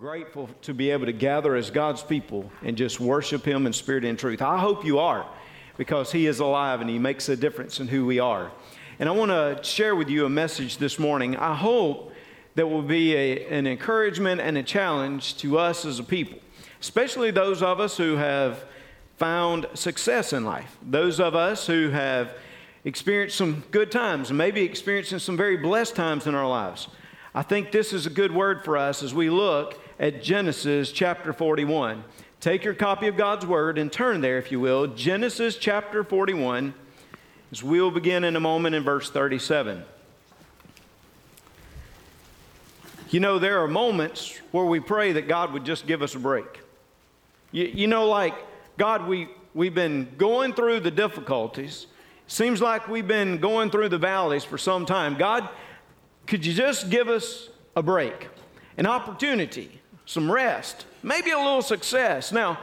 grateful to be able to gather as God's people and just worship Him in spirit and truth. I hope you are because He is alive and He makes a difference in who we are. And I want to share with you a message this morning. I hope that will be a, an encouragement and a challenge to us as a people, especially those of us who have found success in life, those of us who have experienced some good times and maybe experiencing some very blessed times in our lives. I think this is a good word for us as we look at Genesis chapter 41. Take your copy of God's Word and turn there, if you will. Genesis chapter 41, as we'll begin in a moment in verse 37. You know, there are moments where we pray that God would just give us a break. You, you know, like, God, we, we've been going through the difficulties. Seems like we've been going through the valleys for some time. God, could you just give us a break, an opportunity, some rest, maybe a little success? Now,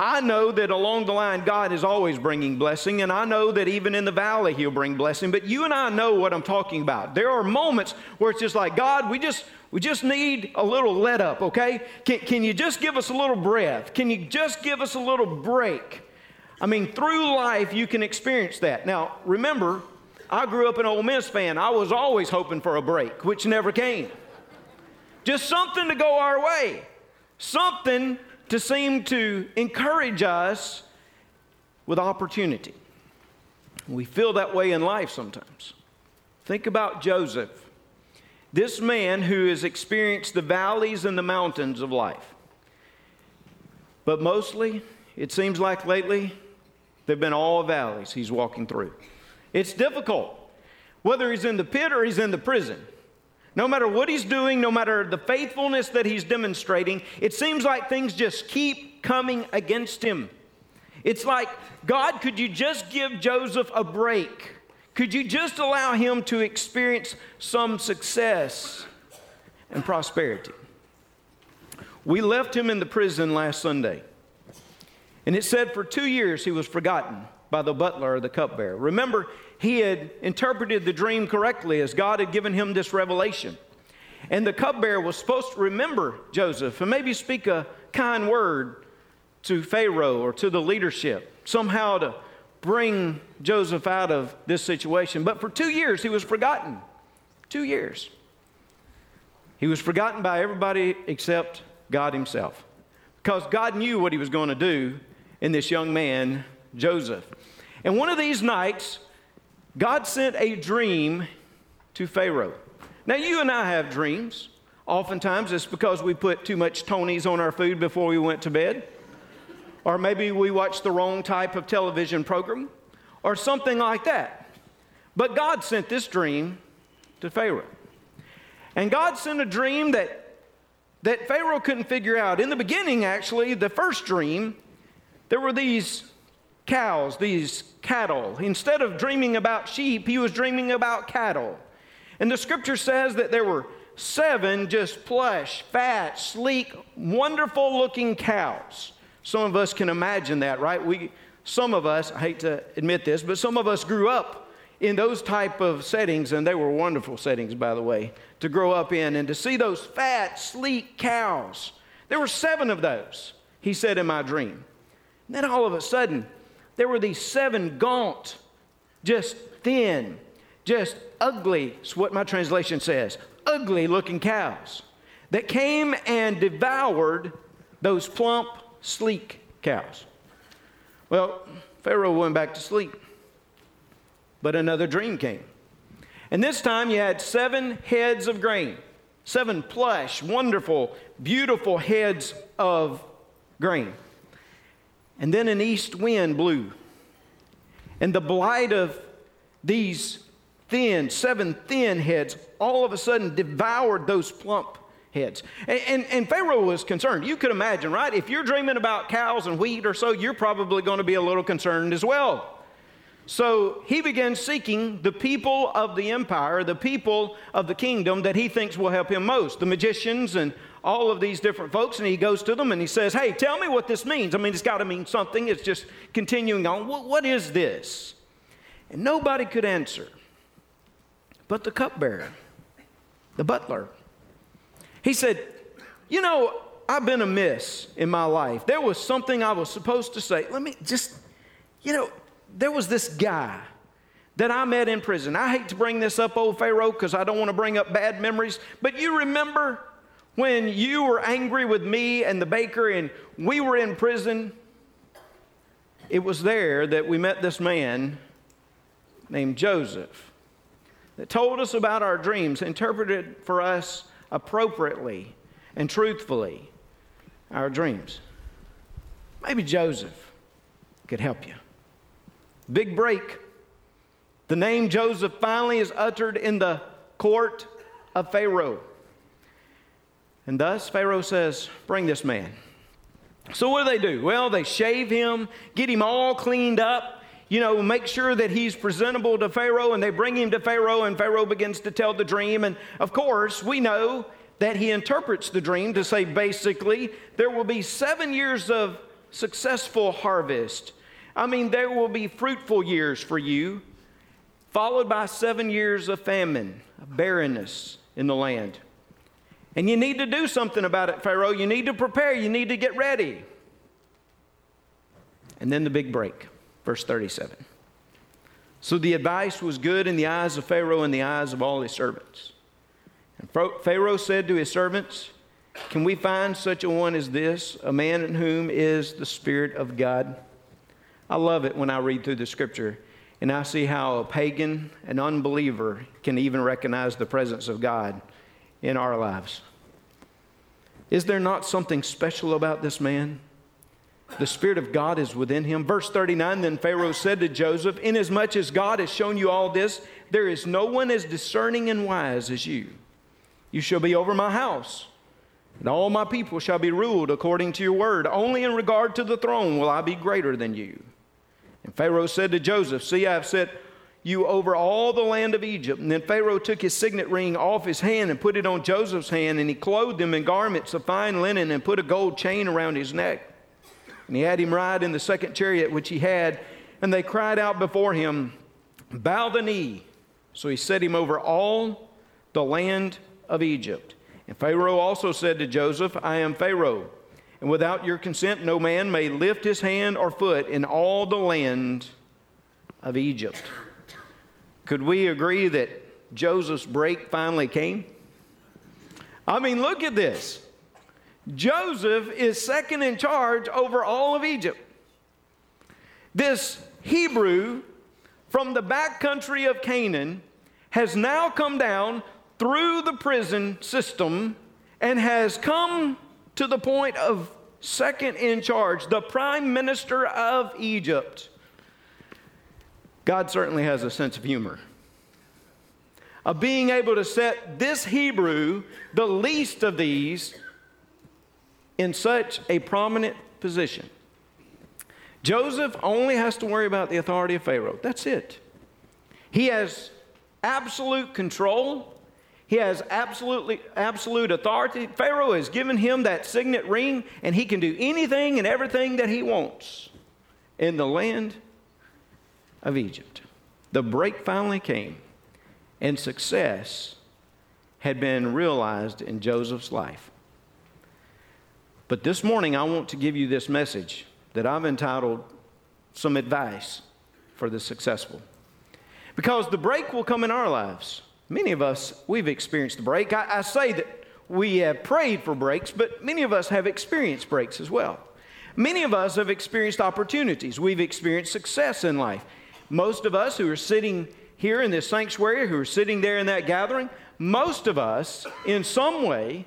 I know that along the line, God is always bringing blessing, and I know that even in the valley, He'll bring blessing. But you and I know what I'm talking about. There are moments where it's just like, God, we just, we just need a little let up, okay? Can, can you just give us a little breath? Can you just give us a little break? I mean, through life, you can experience that. Now, remember, I grew up an Ole Miss fan. I was always hoping for a break, which never came. Just something to go our way, something to seem to encourage us with opportunity. We feel that way in life sometimes. Think about Joseph, this man who has experienced the valleys and the mountains of life. But mostly, it seems like lately, they've been all valleys he's walking through. It's difficult, whether he's in the pit or he's in the prison. No matter what he's doing, no matter the faithfulness that he's demonstrating, it seems like things just keep coming against him. It's like, God, could you just give Joseph a break? Could you just allow him to experience some success and prosperity? We left him in the prison last Sunday. And it said for two years he was forgotten by the butler or the cupbearer. Remember, he had interpreted the dream correctly as God had given him this revelation. And the cupbearer was supposed to remember Joseph and maybe speak a kind word to Pharaoh or to the leadership, somehow to bring Joseph out of this situation. But for two years, he was forgotten. Two years. He was forgotten by everybody except God Himself. Because God knew what He was going to do in this young man, Joseph. And one of these nights, God sent a dream to Pharaoh. Now, you and I have dreams. Oftentimes, it's because we put too much Tony's on our food before we went to bed. Or maybe we watched the wrong type of television program, or something like that. But God sent this dream to Pharaoh. And God sent a dream that, that Pharaoh couldn't figure out. In the beginning, actually, the first dream, there were these cows, these cattle. Instead of dreaming about sheep, he was dreaming about cattle. And the scripture says that there were seven just plush, fat, sleek, wonderful looking cows. Some of us can imagine that, right? We, some of us, I hate to admit this, but some of us grew up in those type of settings, and they were wonderful settings, by the way, to grow up in and to see those fat, sleek cows. There were seven of those, he said in my dream. And then all of a sudden, there were these seven gaunt, just thin, just ugly, is what my translation says, ugly looking cows that came and devoured those plump, sleek cows. Well, Pharaoh went back to sleep, but another dream came. And this time you had seven heads of grain, seven plush, wonderful, beautiful heads of grain. And then an east wind blew. And the blight of these thin, seven thin heads all of a sudden devoured those plump heads. And, and, and, Pharaoh was concerned. You could imagine, right? If you're dreaming about cows and wheat or so, you're probably going to be a little concerned as well. So he began seeking the people of the empire, the people of the kingdom that he thinks will help him most the magicians and all of these different folks, and he goes to them and he says, Hey, tell me what this means. I mean, it's got to mean something. It's just continuing on. What, what is this? And nobody could answer but the cupbearer, the butler. He said, You know, I've been amiss in my life. There was something I was supposed to say. Let me just, you know, there was this guy that I met in prison. I hate to bring this up, old Pharaoh, because I don't want to bring up bad memories, but you remember when you were angry with me and the baker and we were in prison? It was there that we met this man named Joseph that told us about our dreams, interpreted for us appropriately and truthfully our dreams. Maybe Joseph could help you. Big break. The name Joseph finally is uttered in the court of Pharaoh. And thus Pharaoh says, Bring this man. So what do they do? Well, they shave him, get him all cleaned up, you know, make sure that he's presentable to Pharaoh, and they bring him to Pharaoh, and Pharaoh begins to tell the dream. And of course, we know that he interprets the dream to say basically, there will be seven years of successful harvest. I mean, there will be fruitful years for you, followed by seven years of famine, of barrenness in the land. And you need to do something about it, Pharaoh. You need to prepare, you need to get ready. And then the big break, verse 37. So the advice was good in the eyes of Pharaoh and the eyes of all his servants. And Pharaoh said to his servants, Can we find such a one as this, a man in whom is the Spirit of God? I love it when I read through the scripture and I see how a pagan, an unbeliever, can even recognize the presence of God in our lives. Is there not something special about this man? The Spirit of God is within him. Verse 39 Then Pharaoh said to Joseph, Inasmuch as God has shown you all this, there is no one as discerning and wise as you. You shall be over my house, and all my people shall be ruled according to your word. Only in regard to the throne will I be greater than you. And Pharaoh said to Joseph, See, I have set you over all the land of Egypt. And then Pharaoh took his signet ring off his hand and put it on Joseph's hand, and he clothed him in garments of fine linen and put a gold chain around his neck. And he had him ride in the second chariot which he had, and they cried out before him, Bow the knee. So he set him over all the land of Egypt. And Pharaoh also said to Joseph, I am Pharaoh, and without your consent, no man may lift his hand or foot in all the land of Egypt. Could we agree that Joseph's break finally came? I mean, look at this. Joseph is second in charge over all of Egypt. This Hebrew from the back country of Canaan has now come down through the prison system and has come to the point of second in charge, the prime minister of Egypt. God certainly has a sense of humor. Of being able to set this Hebrew, the least of these, in such a prominent position. Joseph only has to worry about the authority of Pharaoh. That's it. He has absolute control he has absolutely absolute authority. Pharaoh has given him that signet ring, and he can do anything and everything that he wants in the land of Egypt. The break finally came, and success had been realized in Joseph's life. But this morning, I want to give you this message that I've entitled Some Advice for the Successful. Because the break will come in our lives. Many of us, we've experienced the break. I, I say that we have prayed for breaks, but many of us have experienced breaks as well. Many of us have experienced opportunities. We've experienced success in life. Most of us who are sitting here in this sanctuary, who are sitting there in that gathering, most of us, in some way,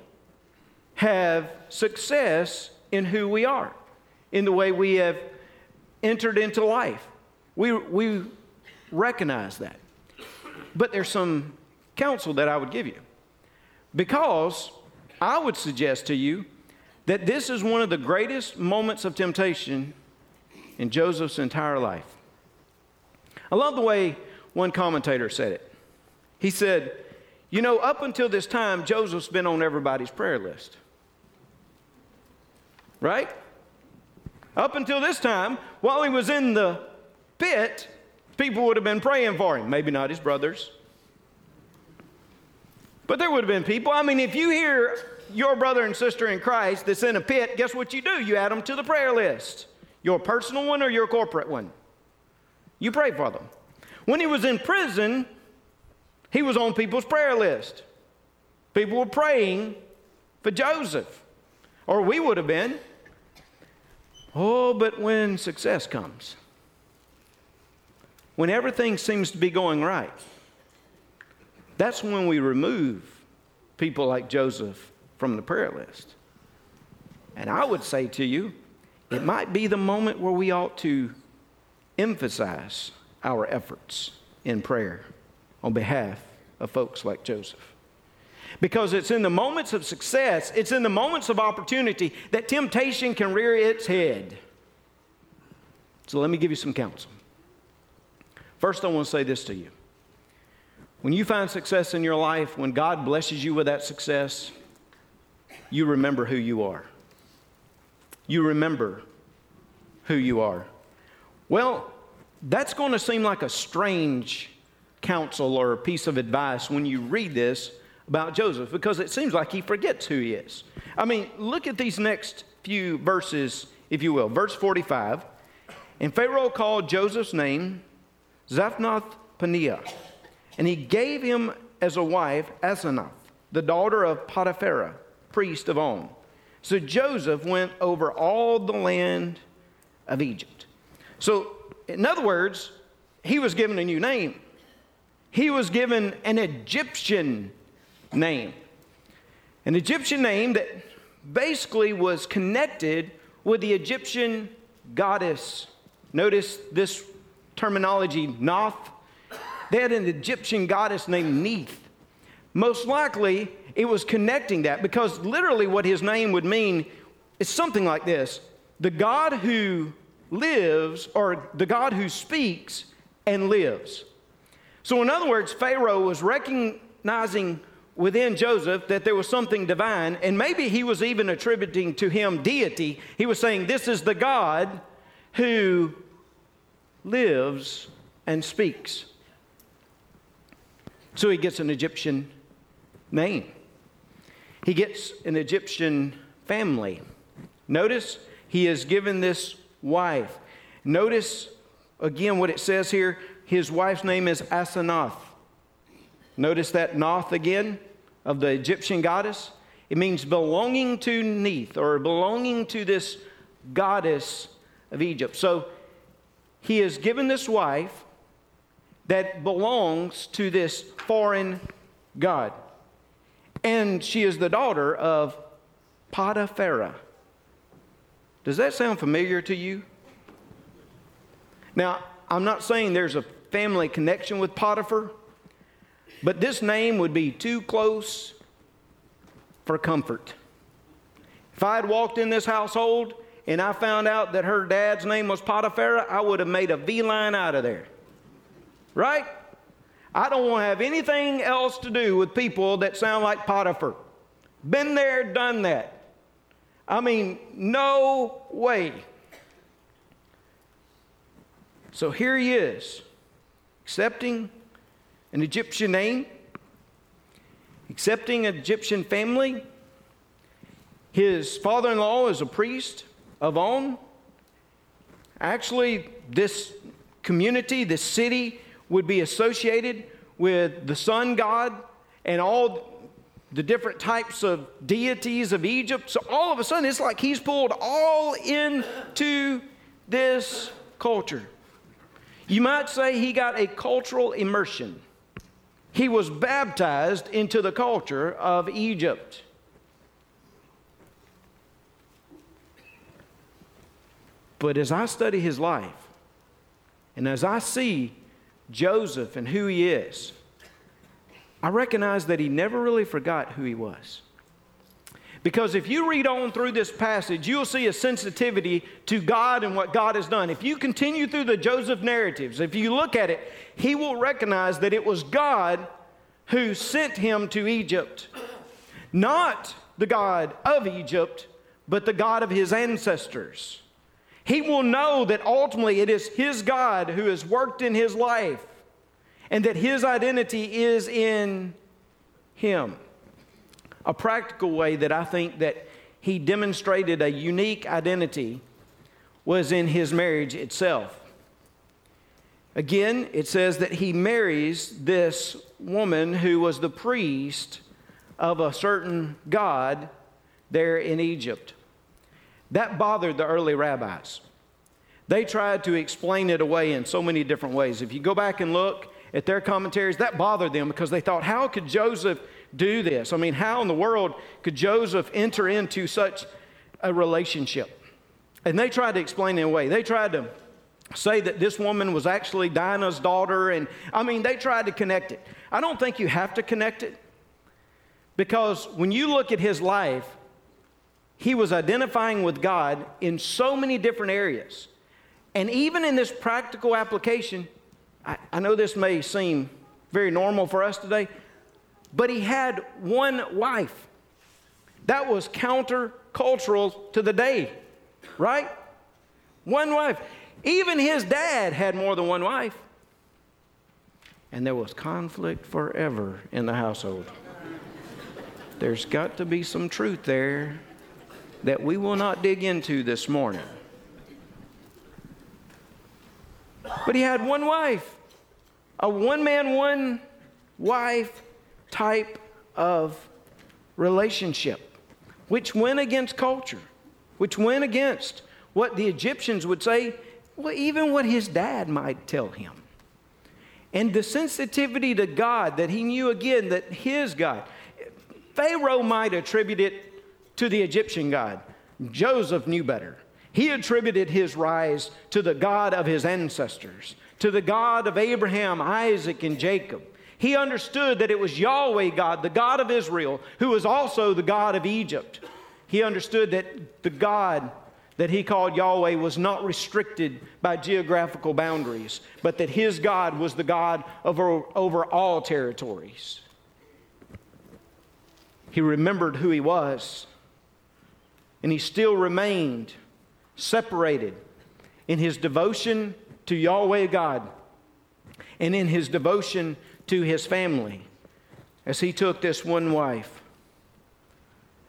have success in who we are, in the way we have entered into life. We, we recognize that. But there's some counsel that I would give you. Because I would suggest to you that this is one of the greatest moments of temptation in Joseph's entire life. I love the way one commentator said it. He said, You know, up until this time, Joseph's been on everybody's prayer list. Right? Up until this time, while he was in the pit, people would have been praying for him. Maybe not his brothers, but there would have been people. I mean, if you hear your brother and sister in Christ that's in a pit, guess what you do? You add them to the prayer list. Your personal one or your corporate one. You pray for them. When he was in prison, he was on people's prayer list. People were praying for Joseph, or we would have been. Oh, but when success comes, when everything seems to be going right, that's when we remove people like Joseph from the prayer list. And I would say to you, it might be the moment where we ought to emphasize our efforts in prayer on behalf of folks like Joseph. Because it's in the moments of success, it's in the moments of opportunity that temptation can rear its head. So let me give you some counsel. First, I want to say this to you. When you find success in your life, when God blesses you with that success, you remember who you are. You remember who you are. Well, that's going to seem like a strange counsel or a piece of advice when you read this about Joseph because it seems like he forgets who he is. I mean, look at these next few verses, if you will. Verse 45 And Pharaoh called Joseph's name Zaphnath Paneah, and he gave him as a wife Asenath, the daughter of Potiphera, priest of On. So Joseph went over all the land of Egypt. So, in other words, he was given a new name. He was given an Egyptian name. An Egyptian name that basically was connected with the Egyptian goddess. Notice this terminology, Noth. They had an Egyptian goddess named Neith. Most likely, it was connecting that because literally what his name would mean is something like this the God who lives, or the God who speaks and lives. So, in other words, Pharaoh was recognizing within Joseph that there was something divine, and maybe he was even attributing to him deity. He was saying, This is the God who lives and speaks. So he gets an Egyptian name. He gets an Egyptian family. Notice he is given this wife. Notice again what it says here. His wife's name is Asenath. Notice that Noth again of the Egyptian goddess. It means belonging to Neith or belonging to this goddess of Egypt. So he is given this wife that belongs to this foreign god. And she is the daughter of Potiphera. Does that sound familiar to you? Now, I'm not saying there's a family connection with Potiphar, but this name would be too close for comfort. If I had walked in this household and I found out that her dad's name was Potiphar, I would have made a V line out of there. Right? I don't want to have anything else to do with people that sound like Potiphar. Been there, done that. I mean, no way. So here he is, accepting an Egyptian name, accepting an Egyptian family. His father in law is a priest of On. Actually, this community, this city, would be associated with the sun god and all the different types of deities of Egypt. So all of a sudden, it's like he's pulled all into this culture. You might say he got a cultural immersion. He was baptized into the culture of Egypt. But as I study his life, and as I see Joseph and who he is, I recognize that he never really forgot who he was. Because if you read on through this passage, you'll see a sensitivity to God and what God has done. If you continue through the Joseph narratives, if you look at it, he will recognize that it was God who sent him to Egypt. Not the God of Egypt, but the God of his ancestors. He will know that ultimately it is his God who has worked in his life and that his identity is in him. a practical way that I think that he demonstrated a unique identity was in his marriage itself. Again, it says that he marries this woman who was the priest of a certain god there in Egypt. That bothered the early rabbis. They tried to explain it away in so many different ways. If you go back and look at their commentaries, that bothered them because they thought, how could Joseph do this? I mean, how in the world could Joseph enter into such a relationship? And they tried to explain it away. They tried to say that this woman was actually Dinah's daughter. And I mean, they tried to connect it. I don't think you have to connect it because when you look at his life, he was identifying with God in so many different areas. And even in this practical application, I, I know this may seem very normal for us today, but he had one wife. That was countercultural to the day, right? One wife. Even his dad had more than one wife. And there was conflict forever in the household. There's got to be some truth there that we will not dig into this morning. But he had one wife, a one man, one wife type of relationship, which went against culture, which went against what the Egyptians would say, well, even what his dad might tell him. And the sensitivity to God that he knew again that his God, Pharaoh might attribute it to the Egyptian God. Joseph knew better. He attributed his rise to the God of his ancestors, to the God of Abraham, Isaac, and Jacob. He understood that it was Yahweh God, the God of Israel, who was also the God of Egypt. He understood that the God that he called Yahweh was not restricted by geographical boundaries, but that his God was the God over, over all territories. He remembered who he was, and he still remained separated in his devotion to Yahweh God and in his devotion to his family as he took this one wife.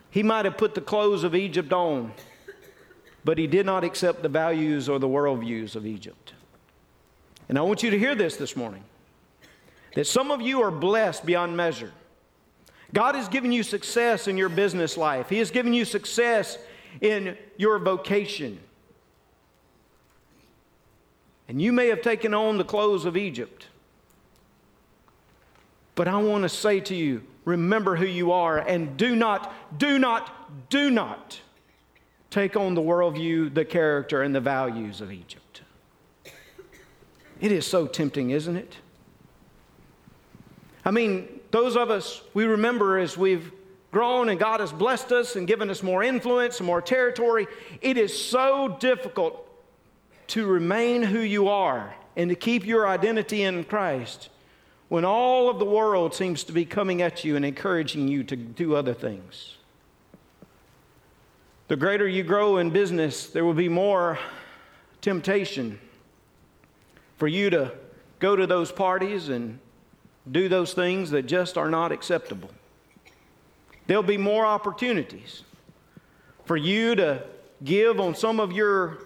He might have put the clothes of Egypt on, but he did not accept the values or the worldviews of Egypt. And I want you to hear this this morning that some of you are blessed beyond measure. God has given you success in your business life, He has given you success in your vocation. And you may have taken on the clothes of Egypt. But I want to say to you remember who you are and do not, do not, do not take on the worldview, the character, and the values of Egypt. It is so tempting, isn't it? I mean, those of us, we remember as we've grown and God has blessed us and given us more influence and more territory, it is so difficult to remain who you are and to keep your identity in Christ when all of the world seems to be coming at you and encouraging you to do other things. The greater you grow in business, there will be more temptation for you to go to those parties and do those things that just are not acceptable. There'll be more opportunities for you to give on some of your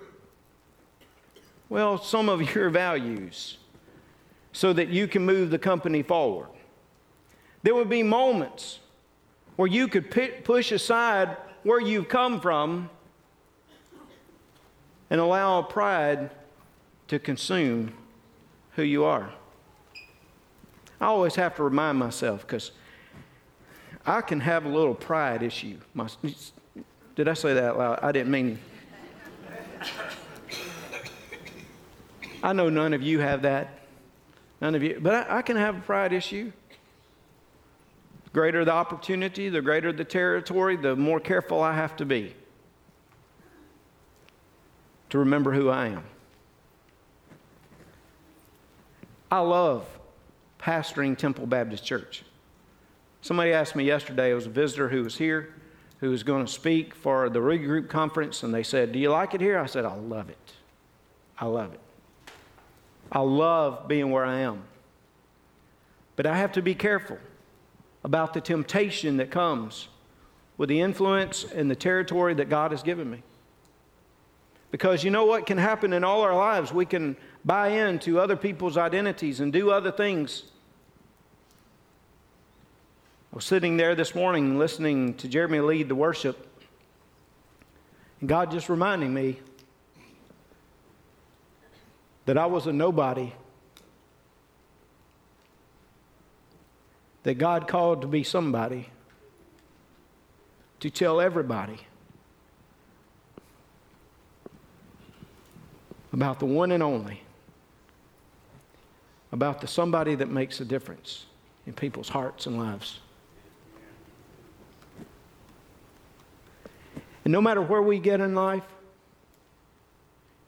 well, some of your values so that you can move the company forward. There would be moments where you could push aside where you've come from and allow pride to consume who you are. I always have to remind myself because I can have a little pride issue. My, did I say that out loud? I didn't mean. I know none of you have that. None of you. But I, I can have a pride issue. The greater the opportunity, the greater the territory, the more careful I have to be to remember who I am. I love pastoring Temple Baptist Church. Somebody asked me yesterday, it was a visitor who was here, who was going to speak for the regroup conference, and they said, Do you like it here? I said, I love it. I love it. I love being where I am. But I have to be careful about the temptation that comes with the influence and the territory that God has given me. Because you know what can happen in all our lives? We can buy into other people's identities and do other things. I was sitting there this morning listening to Jeremy lead the worship, and God just reminding me that I was a nobody, that God called to be somebody, to tell everybody about the one and only, about the somebody that makes a difference in people's hearts and lives. And no matter where we get in life,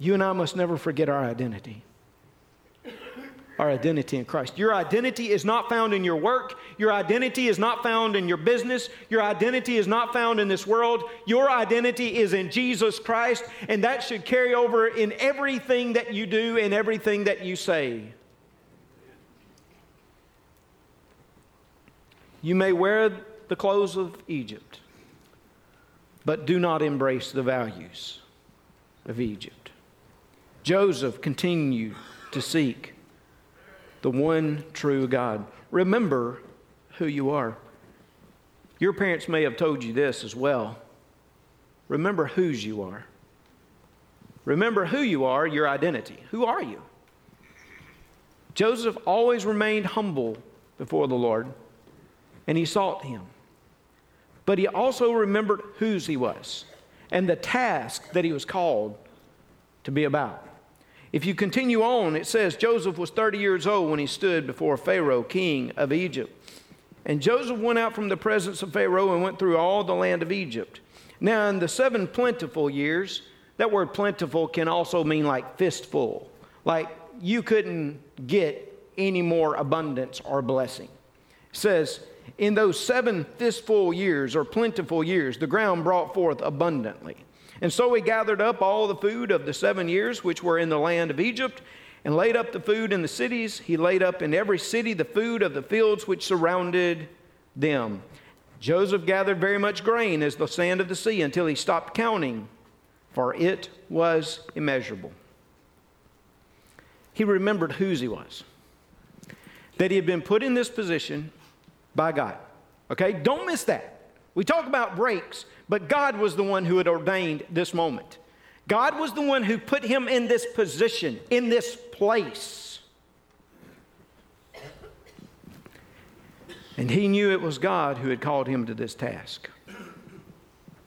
you and I must never forget our identity. Our identity in Christ. Your identity is not found in your work. Your identity is not found in your business. Your identity is not found in this world. Your identity is in Jesus Christ, and that should carry over in everything that you do and everything that you say. You may wear the clothes of Egypt, but do not embrace the values of Egypt. Joseph continued to seek the one true God. Remember who you are. Your parents may have told you this as well. Remember whose you are. Remember who you are, your identity. Who are you? Joseph always remained humble before the Lord, and he sought him but he also remembered whose he was and the task that he was called to be about. If you continue on, it says Joseph was 30 years old when he stood before Pharaoh, king of Egypt. And Joseph went out from the presence of Pharaoh and went through all the land of Egypt. Now, in the seven plentiful years, that word plentiful can also mean like fistful, like you couldn't get any more abundance or blessing. It says, in those seven fistful years or plentiful years, the ground brought forth abundantly. And so he gathered up all the food of the seven years which were in the land of Egypt, and laid up the food in the cities. He laid up in every city the food of the fields which surrounded them. Joseph gathered very much grain as the sand of the sea until he stopped counting, for it was immeasurable. He remembered whose he was, that he had been put in this position by God. Okay? Don't miss that. We talk about breaks, but God was the one who had ordained this moment. God was the one who put him in this position, in this place. And he knew it was God who had called him to this task.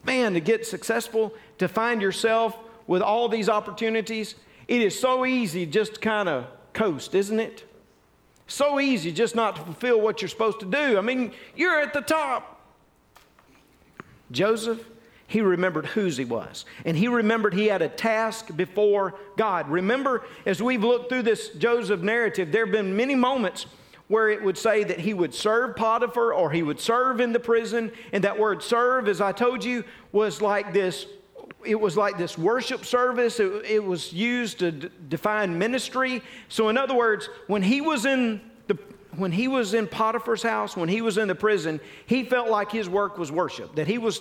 Man, to get successful, to find yourself with all these opportunities, it is so easy just to kind of coast, isn't it? So easy just not to fulfill what you're supposed to do. I mean, you're at the top. Joseph, he remembered whose he was. And he remembered he had a task before God. Remember, as we've looked through this Joseph narrative, there have been many moments where it would say that he would serve Potiphar or he would serve in the prison. And that word serve, as I told you, was like this it was like this worship service. It, it was used to d- define ministry. So, in other words, when he was in when he was in Potiphar's house, when he was in the prison, he felt like his work was worship, that he was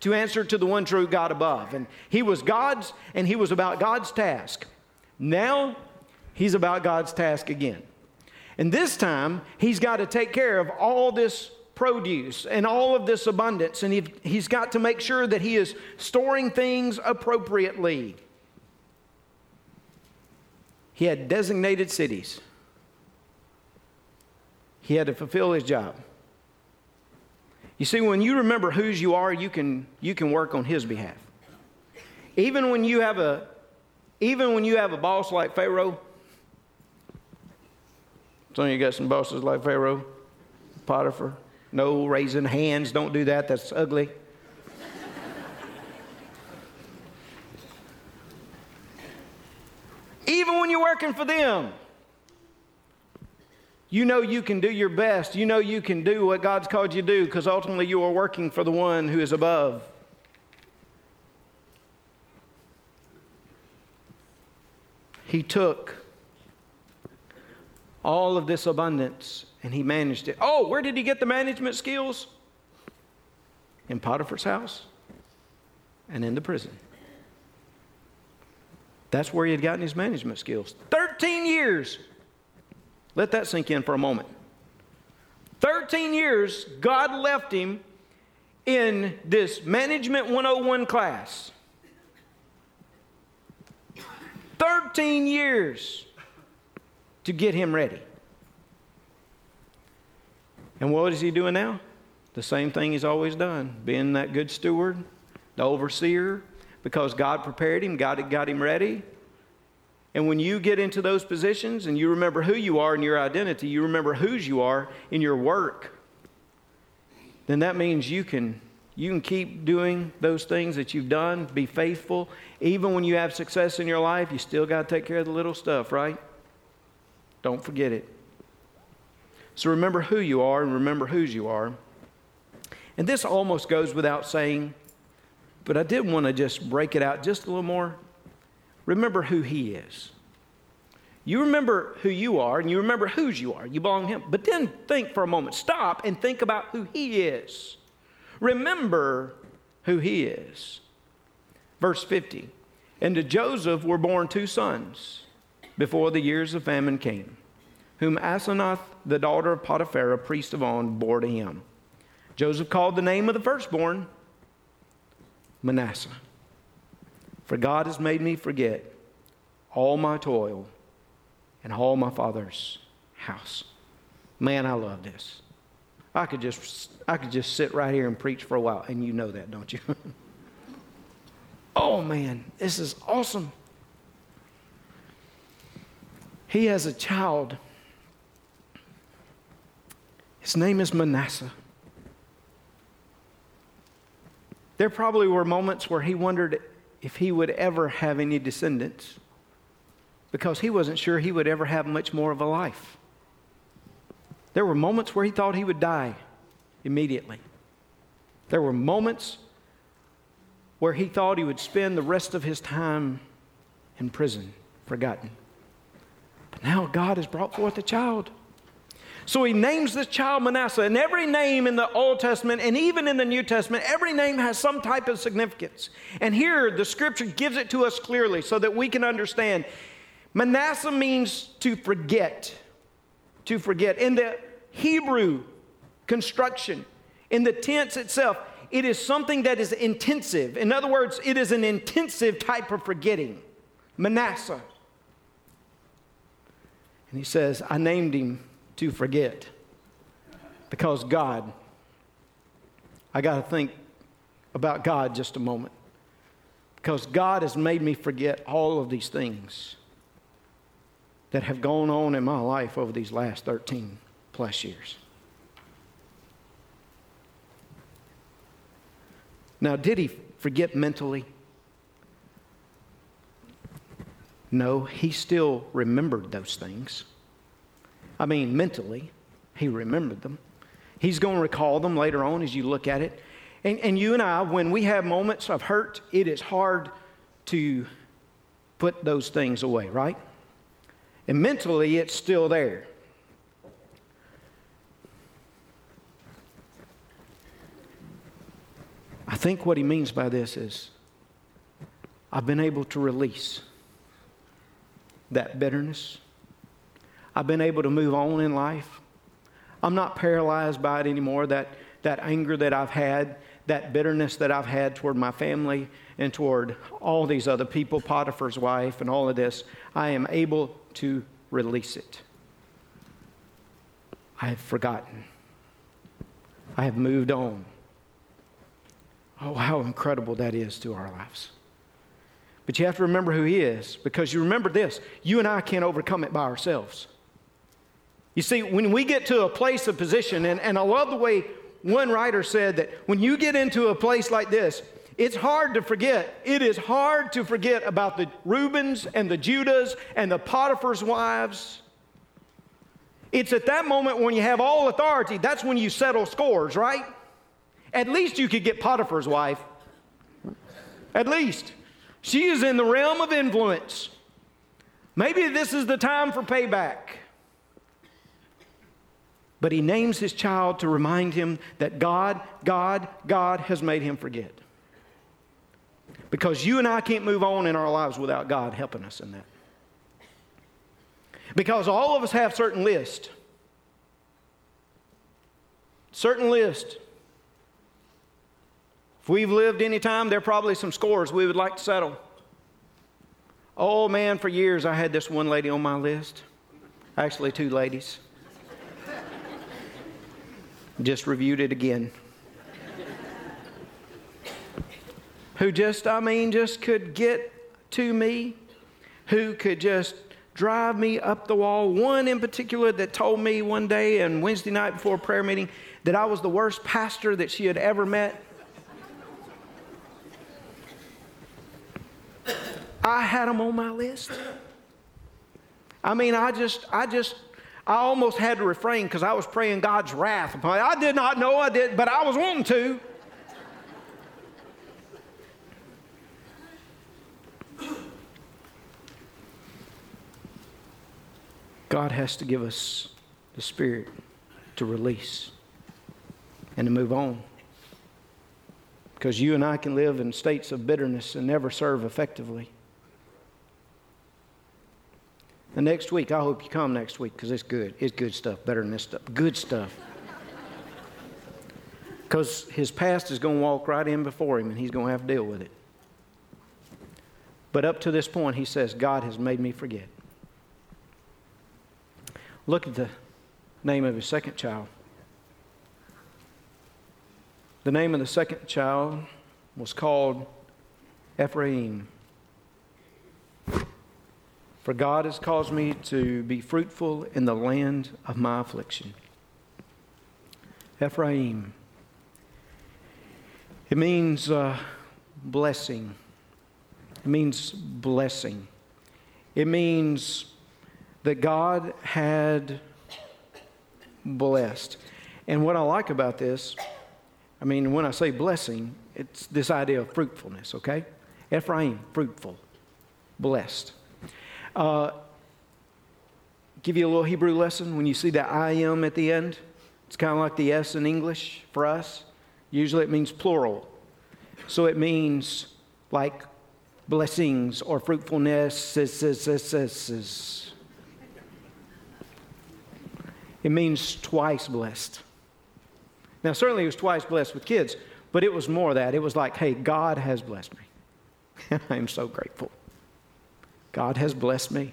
to answer to the one true God above. And he was God's, and he was about God's task. Now, he's about God's task again. And this time, he's got to take care of all this produce and all of this abundance, and he, he's got to make sure that he is storing things appropriately. He had designated cities. He had to fulfill his job. You see, when you remember whose you are, you can, you can work on his behalf. Even when you have a even when you have a boss like Pharaoh, some of you got some bosses like Pharaoh, Potiphar, no raising hands. Don't do that. That's ugly. Even when you're working for them, you know you can do your best. You know you can do what God's called you to do because ultimately you are working for the one who is above. He took all of this abundance and he managed it. Oh, where did he get the management skills? in Potiphar's house and in the prison. That's where he had gotten his management skills. 13 years. Let that sink in for a moment. 13 years, God left him in this Management 101 class. 13 years to get him ready. And what is he doing now? The same thing he's always done being that good steward, the overseer, because God prepared him, God got him ready. And when you get into those positions and you remember who you are in your identity, you remember whose you are in your work, then that means you can you can keep doing those things that you've done, be faithful. Even when you have success in your life, you still got to take care of the little stuff, right? Don't forget it. So remember who you are and remember whose you are. And this almost goes without saying, but I did want to just break it out just a little more. Remember who He is. You remember who you are and you remember whose you are. You belong to Him. But then think for a moment. Stop and think about who He is. Remember who He is. Verse 50 And to Joseph were born two sons before the years of famine came, whom Asenath, the daughter of Potiphar, priest of On, bore to him. Joseph called the name of the firstborn Manasseh. For God has made me forget all my toil and all my father's house. Man, I love this. I could just I could just sit right here and preach for a while, and you know that, don't you? oh man, this is awesome. He has a child. His name is Manasseh. There probably were moments where he wondered if he would ever have any descendants because he wasn't sure he would ever have much more of a life. There were moments where he thought he would die immediately. There were moments where he thought he would spend the rest of his time in prison, forgotten. But now God has brought forth a child. So he names this child Manasseh. And every name in the Old Testament and even in the New Testament, every name has some type of significance. And here the scripture gives it to us clearly so that we can understand. Manasseh means to forget. To forget. In the Hebrew construction, in the tense itself, it is something that is intensive. In other words, it is an intensive type of forgetting. Manasseh. And he says, I named him to forget. Because God, I got to think about God just a moment. Because God has made me forget all of these things that have gone on in my life over these last 13 plus years. Now, did he forget mentally? No, he still remembered those things. I mean, mentally, he remembered them. He's going to recall them later on as you look at it. And, and you and I, when we have moments of hurt, it is hard to put those things away, right? And mentally, it's still there. I think what he means by this is I've been able to release that bitterness, I've been able to move on in life. I'm not paralyzed by it anymore. That, that anger that I've had, that bitterness that I've had toward my family and toward all these other people, Potiphar's wife, and all of this, I am able to release it. I have forgotten. I have moved on. Oh, how incredible that is to our lives. But you have to remember who He is because you remember this you and I can't overcome it by ourselves. You see, when we get to a place of position, and, and I love the way one writer said that when you get into a place like this, it's hard to forget. It is hard to forget about the Reubens and the Judahs and the Potiphar's wives. It's at that moment when you have all authority, that's when you settle scores, right? At least you could get Potiphar's wife. At least. She is in the realm of influence. Maybe this is the time for payback. But he names his child to remind him that God, God, God has made him forget. Because you and I can't move on in our lives without God helping us in that. Because all of us have certain lists. Certain lists. If we've lived any time, there are probably some scores we would like to settle. Oh man, for years I had this one lady on my list. Actually, two ladies. Just reviewed it again. Who just, I mean, just could get to me, who could just drive me up the wall. One in particular that told me one day and Wednesday night before prayer meeting that I was the worst pastor that she had ever met. I had them on my list. I mean, I just, I just, I almost had to refrain because I was praying God's wrath upon I did not know I did, but I was wanting to. God has to give us the Spirit to release and to move on. Because you and I can live in states of bitterness and never serve effectively. The next week, I hope you come next week because it's good. It's good stuff, better than this stuff. Good stuff. Because his past is going to walk right in before him and he's going to have to deal with it. But up to this point, he says, God has made me forget. Look at the name of his second child. The name of the second child was called Ephraim. For God has caused me to be fruitful in the land of my affliction. Ephraim. It means uh, blessing. It means blessing. It means that God had blessed. And what I like about this, I mean, when I say blessing, it's this idea of fruitfulness, okay? Ephraim, fruitful, blessed. Uh, give you a little Hebrew lesson. When you see that I am at the end, it's kind of like the S in English for us. Usually it means plural. So it means like blessings or fruitfulness. It means twice blessed. Now, certainly he was twice blessed with kids, but it was more that. It was like, hey, God has blessed me. I am so grateful. God has blessed me.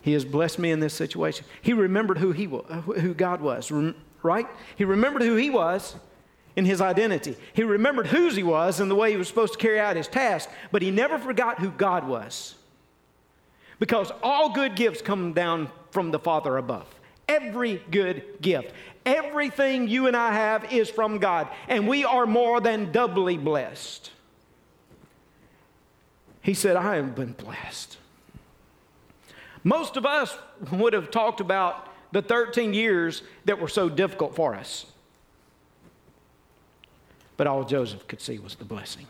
He has blessed me in this situation. He remembered who he who God was, right? He remembered who he was in his identity. He remembered whose he was and the way he was supposed to carry out his task, but he never forgot who God was. Because all good gifts come down from the Father above. Every good gift. Everything you and I have is from God, and we are more than doubly blessed. He said, I have been blessed. Most of us would have talked about the 13 years that were so difficult for us. But all Joseph could see was the blessing.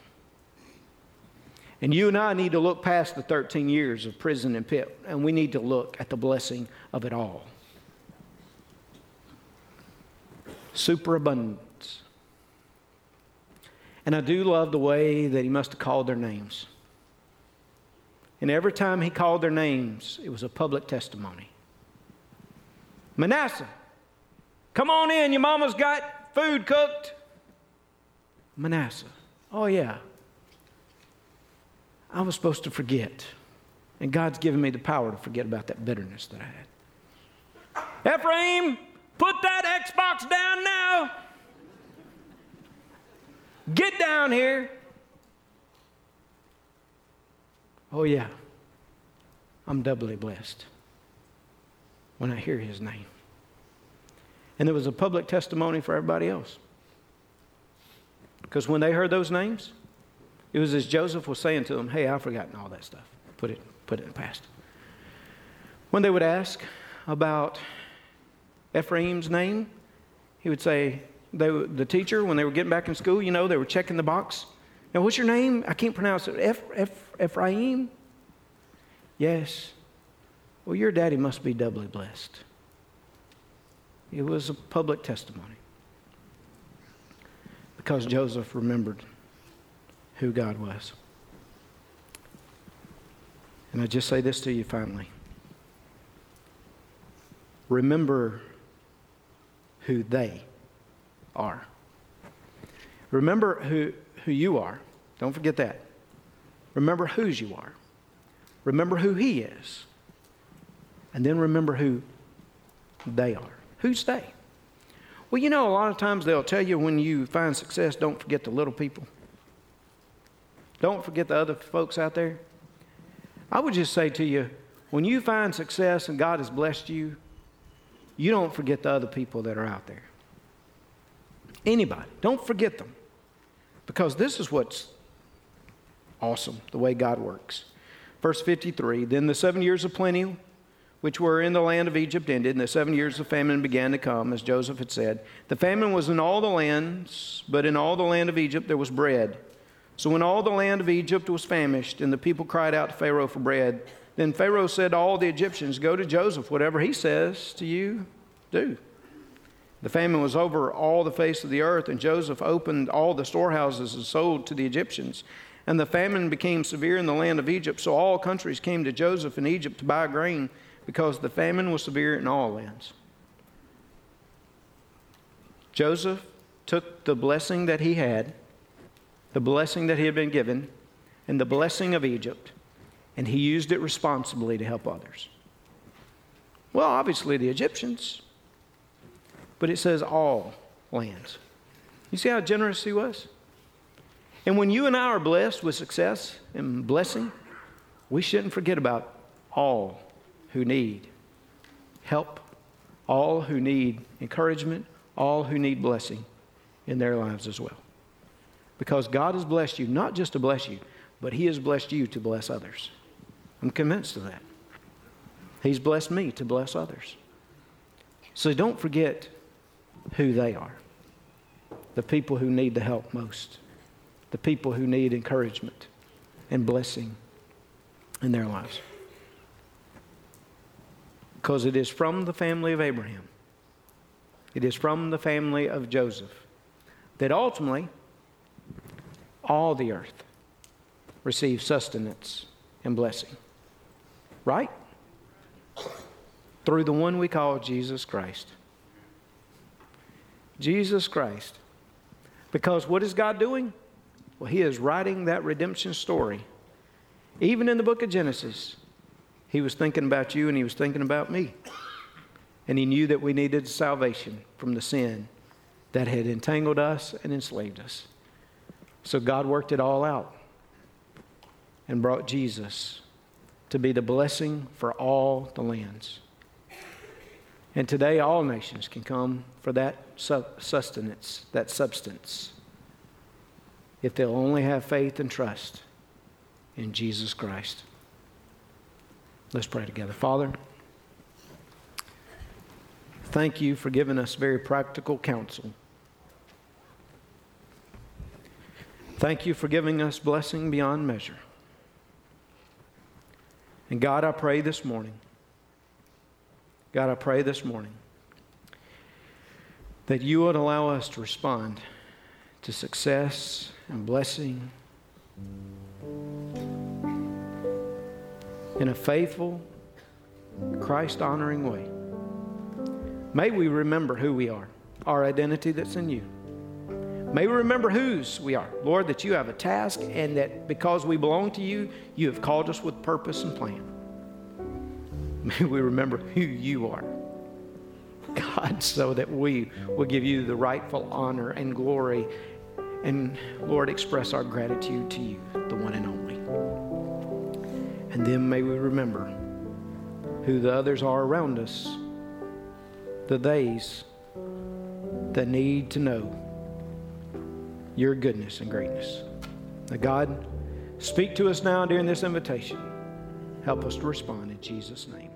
And you and I need to look past the 13 years of prison and pit, and we need to look at the blessing of it all. Superabundance. And I do love the way that he must have called their names. And every time he called their names, it was a public testimony. Manasseh, come on in. Your mama's got food cooked. Manasseh, oh yeah. I was supposed to forget. And God's given me the power to forget about that bitterness that I had. Ephraim, put that Xbox down now. Get down here. Oh, yeah, I'm doubly blessed when I hear his name. And there was a public testimony for everybody else. Because when they heard those names, it was as Joseph was saying to them, Hey, I've forgotten all that stuff. Put it, put it in the past. When they would ask about Ephraim's name, he would say, they, the teacher, when they were getting back in school, you know, they were checking the box. Now, what's your name? I can't pronounce it. Eph, Eph, Ephraim? Yes. Well, your daddy must be doubly blessed. It was a public testimony because Joseph remembered who God was. And I just say this to you finally. Remember who they are. Remember who, who you are. Don't forget that. Remember whose you are. Remember who He is. And then remember who they are. Who's they? Well, you know, a lot of times they'll tell you when you find success, don't forget the little people. Don't forget the other folks out there. I would just say to you, when you find success and God has blessed you, you don't forget the other people that are out there. Anybody. Don't forget them. Because this is what's awesome, the way God works. Verse 53 Then the seven years of plenty, which were in the land of Egypt, ended, and the seven years of famine began to come, as Joseph had said. The famine was in all the lands, but in all the land of Egypt there was bread. So when all the land of Egypt was famished, and the people cried out to Pharaoh for bread, then Pharaoh said to all the Egyptians, Go to Joseph, whatever he says to you, do. The famine was over all the face of the earth, and Joseph opened all the storehouses and sold to the Egyptians. And the famine became severe in the land of Egypt, so all countries came to Joseph in Egypt to buy grain because the famine was severe in all lands. Joseph took the blessing that he had, the blessing that he had been given, and the blessing of Egypt, and he used it responsibly to help others. Well, obviously, the Egyptians but it says all lands. You see how generous he was? And when you and I are blessed with success and blessing, we shouldn't forget about all who need help, all who need encouragement, all who need blessing in their lives as well. Because God has blessed you, not just to bless you, but He has blessed you to bless others. I'm convinced of that. He's blessed me to bless others. So don't forget who they are the people who need the help most, the people who need encouragement and blessing in their lives. Because it is from the family of Abraham, it is from the family of Joseph that ultimately all the earth receives sustenance and blessing. Right? Through the one we call Jesus Christ. Jesus Christ. Because what is God doing? Well, He is writing that redemption story. Even in the book of Genesis, He was thinking about you and He was thinking about me. And He knew that we needed salvation from the sin that had entangled us and enslaved us. So God worked it all out and brought Jesus to be the blessing for all the lands. And today, all nations can come for that sustenance, that substance, if they'll only have faith and trust in Jesus Christ. Let's pray together. Father, thank you for giving us very practical counsel. Thank you for giving us blessing beyond measure. And God, I pray this morning God, I pray this morning that you would allow us to respond to success and blessing in a faithful, Christ honoring way. May we remember who we are, our identity that's in you. May we remember whose we are. Lord, that you have a task and that because we belong to you, you have called us with purpose and plan. May we remember who you are, God, so that we will give you the rightful honor and glory. And Lord, express our gratitude to you, the one and only. And then may we remember who the others are around us, the theys that need to know your goodness and greatness. Now, God, speak to us now during this invitation. Help us to respond in Jesus' name.